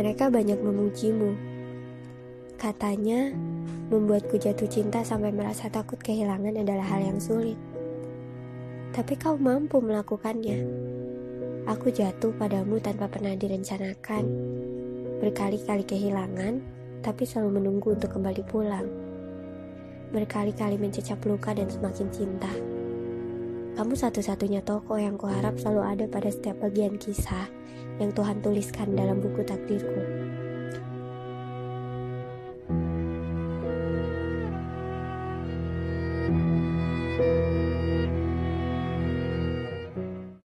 Mereka banyak memujimu. Katanya, membuatku jatuh cinta sampai merasa takut kehilangan adalah hal yang sulit. Tapi kau mampu melakukannya. Aku jatuh padamu tanpa pernah direncanakan. Berkali-kali kehilangan, tapi selalu menunggu untuk kembali pulang. Berkali-kali mencecap luka dan semakin cinta. Kamu satu-satunya tokoh yang kuharap selalu ada pada setiap bagian kisah yang Tuhan tuliskan dalam buku takdirku.